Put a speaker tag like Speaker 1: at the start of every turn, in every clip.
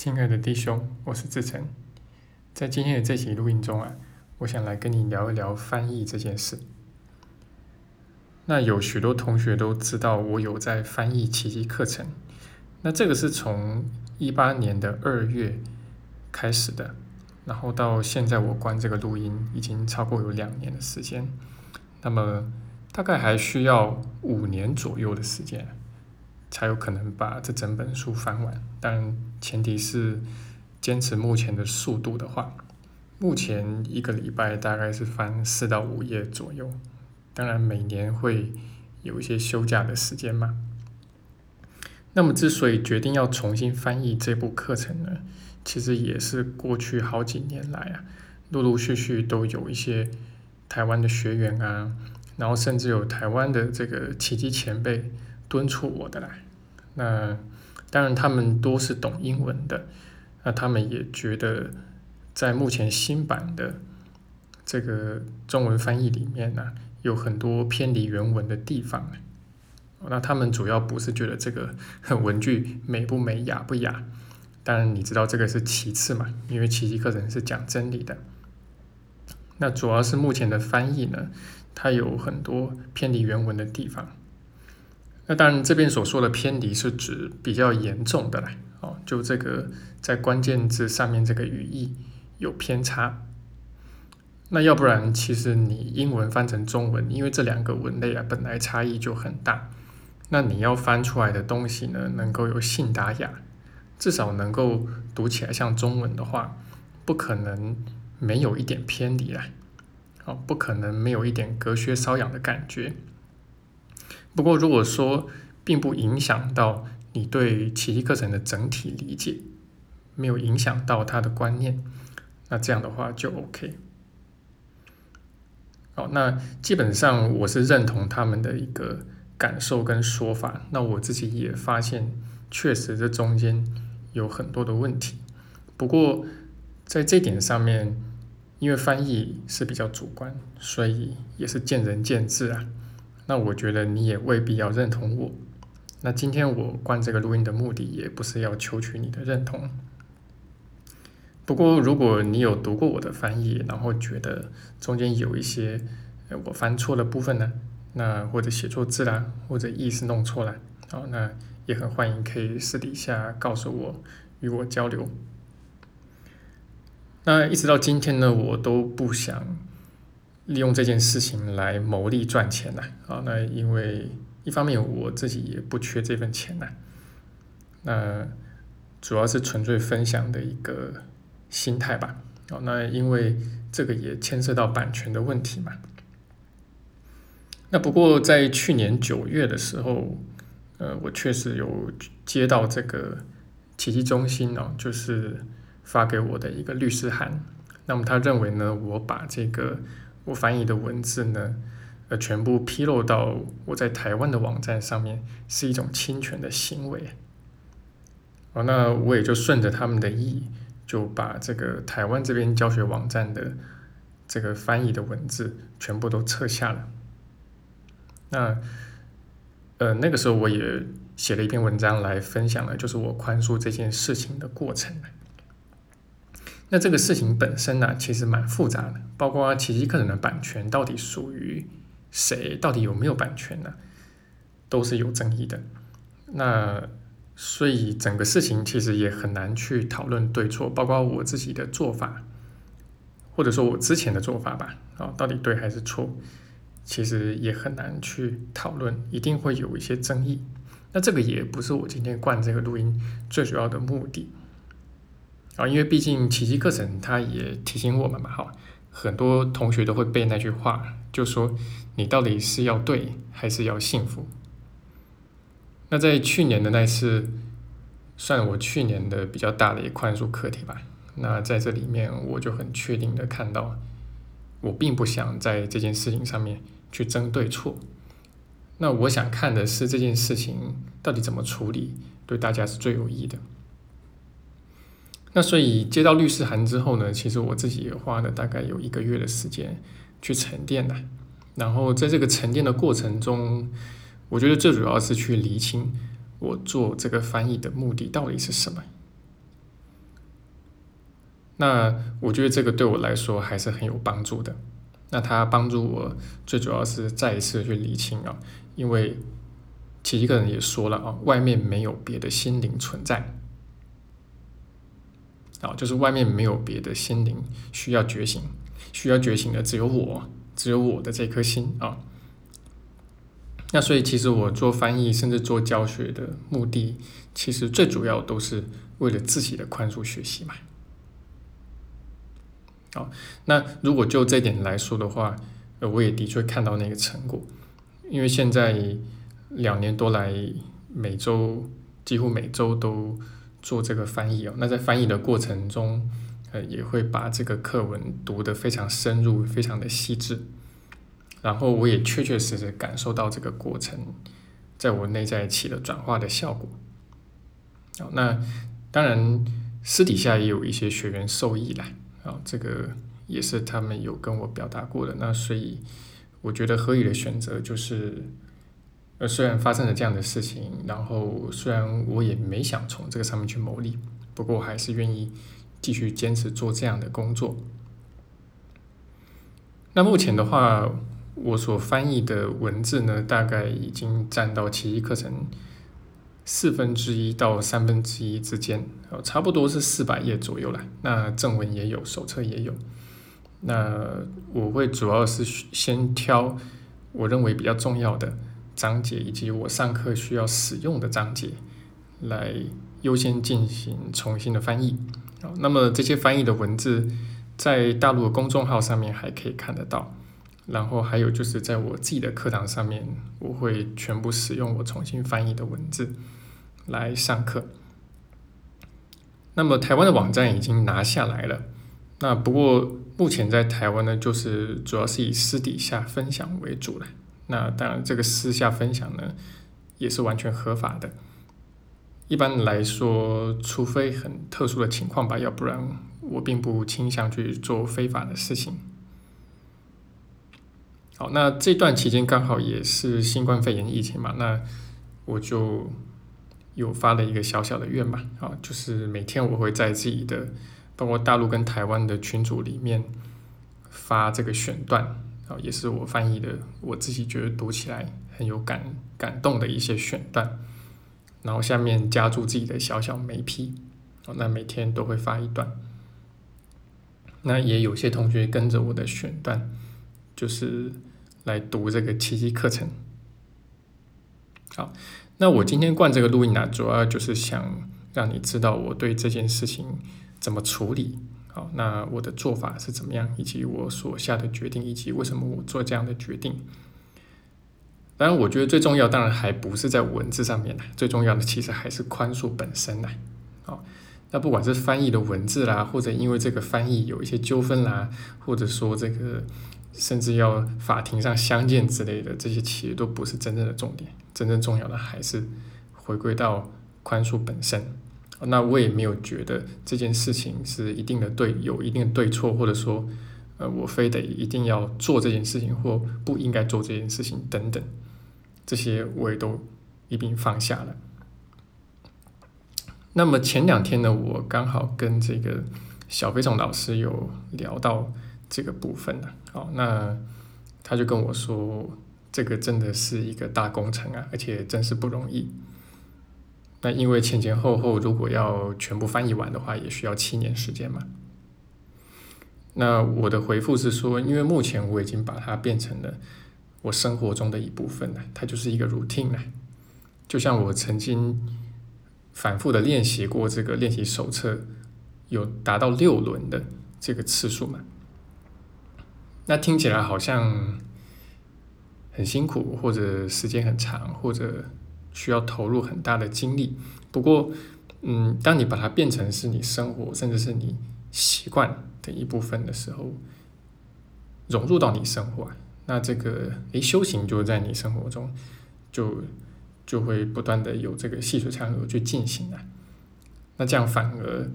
Speaker 1: 亲爱的弟兄，我是志成。在今天的这期录音中啊，我想来跟你聊一聊翻译这件事。那有许多同学都知道我有在翻译奇迹课程，那这个是从一八年的二月开始的，然后到现在我关这个录音已经超过有两年的时间，那么大概还需要五年左右的时间。才有可能把这整本书翻完，当然前提是坚持目前的速度的话，目前一个礼拜大概是翻四到五页左右，当然每年会有一些休假的时间嘛。那么之所以决定要重新翻译这部课程呢，其实也是过去好几年来啊，陆陆续续都有一些台湾的学员啊，然后甚至有台湾的这个奇迹前辈。敦促我的来，那当然他们都是懂英文的，那他们也觉得在目前新版的这个中文翻译里面呢，有很多偏离原文的地方。那他们主要不是觉得这个文句美不美、雅不雅，当然你知道这个是其次嘛，因为奇迹课程是讲真理的。那主要是目前的翻译呢，它有很多偏离原文的地方。那当然，这边所说的偏离是指比较严重的啦，哦，就这个在关键字上面这个语义有偏差。那要不然，其实你英文翻成中文，因为这两个文类啊本来差异就很大，那你要翻出来的东西呢，能够有信达雅，至少能够读起来像中文的话，不可能没有一点偏离啊，哦，不可能没有一点隔靴搔痒的感觉。不过，如果说并不影响到你对奇迹课程的整体理解，没有影响到他的观念，那这样的话就 OK。好，那基本上我是认同他们的一个感受跟说法。那我自己也发现，确实这中间有很多的问题。不过在这点上面，因为翻译是比较主观，所以也是见仁见智啊。那我觉得你也未必要认同我。那今天我关这个录音的目的也不是要求取你的认同。不过如果你有读过我的翻译，然后觉得中间有一些我翻错的部分呢，那或者写错字啦，或者意思弄错了，好，那也很欢迎可以私底下告诉我，与我交流。那一直到今天呢，我都不想。利用这件事情来牟利赚钱呐，啊，那因为一方面我自己也不缺这份钱呐，那主要是纯粹分享的一个心态吧，哦，那因为这个也牵涉到版权的问题嘛。那不过在去年九月的时候，呃，我确实有接到这个奇迹中心哦，就是发给我的一个律师函，那么他认为呢，我把这个。我翻译的文字呢，呃，全部披露到我在台湾的网站上面，是一种侵权的行为。哦，那我也就顺着他们的意，就把这个台湾这边教学网站的这个翻译的文字全部都撤下了。那，呃，那个时候我也写了一篇文章来分享了，就是我宽恕这件事情的过程。那这个事情本身呢，其实蛮复杂的，包括奇迹课程的版权到底属于谁，到底有没有版权呢，都是有争议的。那所以整个事情其实也很难去讨论对错，包括我自己的做法，或者说我之前的做法吧，啊，到底对还是错，其实也很难去讨论，一定会有一些争议。那这个也不是我今天灌这个录音最主要的目的。啊，因为毕竟奇迹课程，它也提醒我们嘛，哈，很多同学都会背那句话，就说你到底是要对还是要幸福？那在去年的那次，算我去年的比较大的一个宽恕课题吧。那在这里面，我就很确定的看到，我并不想在这件事情上面去争对错。那我想看的是这件事情到底怎么处理，对大家是最有益的。那所以接到律师函之后呢，其实我自己也花了大概有一个月的时间去沉淀的。然后在这个沉淀的过程中，我觉得最主要是去厘清我做这个翻译的目的到底是什么。那我觉得这个对我来说还是很有帮助的。那它帮助我最主要是再一次去理清啊，因为其实一个人也说了啊，外面没有别的心灵存在，啊，就是外面没有别的心灵需要觉醒，需要觉醒的只有我，只有我的这颗心啊。那所以其实我做翻译甚至做教学的目的，其实最主要都是为了自己的宽恕学习嘛。好，那如果就这点来说的话，呃，我也的确看到那个成果，因为现在两年多来，每周几乎每周都做这个翻译哦。那在翻译的过程中，呃，也会把这个课文读得非常深入，非常的细致。然后我也确确实实感受到这个过程在我内在起了转化的效果。好，那当然私底下也有一些学员受益啦。啊，这个也是他们有跟我表达过的。那所以我觉得合理的选择就是，呃，虽然发生了这样的事情，然后虽然我也没想从这个上面去牟利，不过我还是愿意继续坚持做这样的工作。那目前的话，我所翻译的文字呢，大概已经占到奇迹课程。四分之一到三分之一之间，哦，差不多是四百页左右了。那正文也有，手册也有。那我会主要是先挑我认为比较重要的章节，以及我上课需要使用的章节，来优先进行重新的翻译。那么这些翻译的文字在大陆的公众号上面还可以看得到。然后还有就是在我自己的课堂上面，我会全部使用我重新翻译的文字来上课。那么台湾的网站已经拿下来了，那不过目前在台湾呢，就是主要是以私底下分享为主了。那当然这个私下分享呢，也是完全合法的。一般来说，除非很特殊的情况吧，要不然我并不倾向去做非法的事情。好，那这段期间刚好也是新冠肺炎疫情嘛，那我就有发了一个小小的愿嘛，啊，就是每天我会在自己的包括大陆跟台湾的群组里面发这个选段，啊，也是我翻译的，我自己觉得读起来很有感感动的一些选段，然后下面加注自己的小小眉批，哦，那每天都会发一段，那也有些同学跟着我的选段，就是。来读这个奇迹课程。好，那我今天灌这个录音呢，主要就是想让你知道我对这件事情怎么处理。好，那我的做法是怎么样，以及我所下的决定，以及为什么我做这样的决定。当然，我觉得最重要，当然还不是在文字上面呢，最重要的其实还是宽恕本身呢。好，那不管是翻译的文字啦，或者因为这个翻译有一些纠纷啦，或者说这个。甚至要法庭上相见之类的，这些其实都不是真正的重点。真正重要的还是回归到宽恕本身。那我也没有觉得这件事情是一定的对，有一定的对错，或者说，呃，我非得一定要做这件事情，或不应该做这件事情等等，这些我也都一并放下了。那么前两天呢，我刚好跟这个小飞虫老师有聊到。这个部分呢，好，那他就跟我说，这个真的是一个大工程啊，而且真是不容易。那因为前前后后如果要全部翻译完的话，也需要七年时间嘛。那我的回复是说，因为目前我已经把它变成了我生活中的一部分了，它就是一个 routine 了。就像我曾经反复的练习过这个练习手册，有达到六轮的这个次数嘛。那听起来好像很辛苦，或者时间很长，或者需要投入很大的精力。不过，嗯，当你把它变成是你生活，甚至是你习惯的一部分的时候，融入到你生活，那这个诶，修行就在你生活中，就就会不断的有这个细水长流去进行了。那这样反而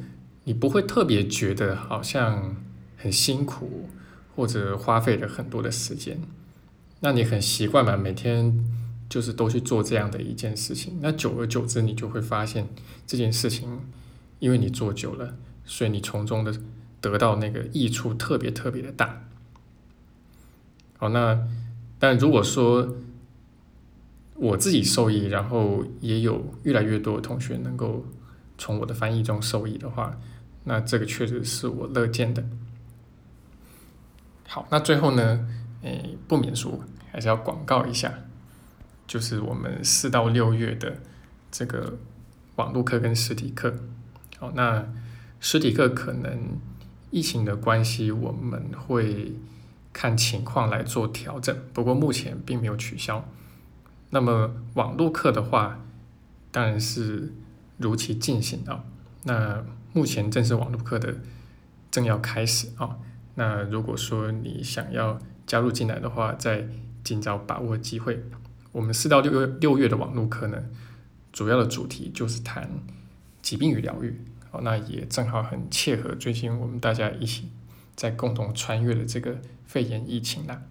Speaker 1: 你不会特别觉得好像很辛苦。或者花费了很多的时间，那你很习惯嘛？每天就是都去做这样的一件事情，那久而久之，你就会发现这件事情，因为你做久了，所以你从中的得到那个益处特别特别的大。好，那但如果说我自己受益，然后也有越来越多的同学能够从我的翻译中受益的话，那这个确实是我乐见的。好，那最后呢，诶，不免说，还是要广告一下，就是我们四到六月的这个网络课跟实体课。好，那实体课可能疫情的关系，我们会看情况来做调整，不过目前并没有取消。那么网络课的话，当然是如期进行啊。那目前正是网络课的正要开始啊。那如果说你想要加入进来的话，再尽早把握机会。我们四到六月六月的网络课呢，主要的主题就是谈疾病与疗愈。好，那也正好很切合最近我们大家一起在共同穿越的这个肺炎疫情啦。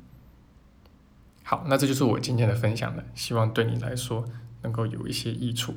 Speaker 1: 好，那这就是我今天的分享了，希望对你来说能够有一些益处。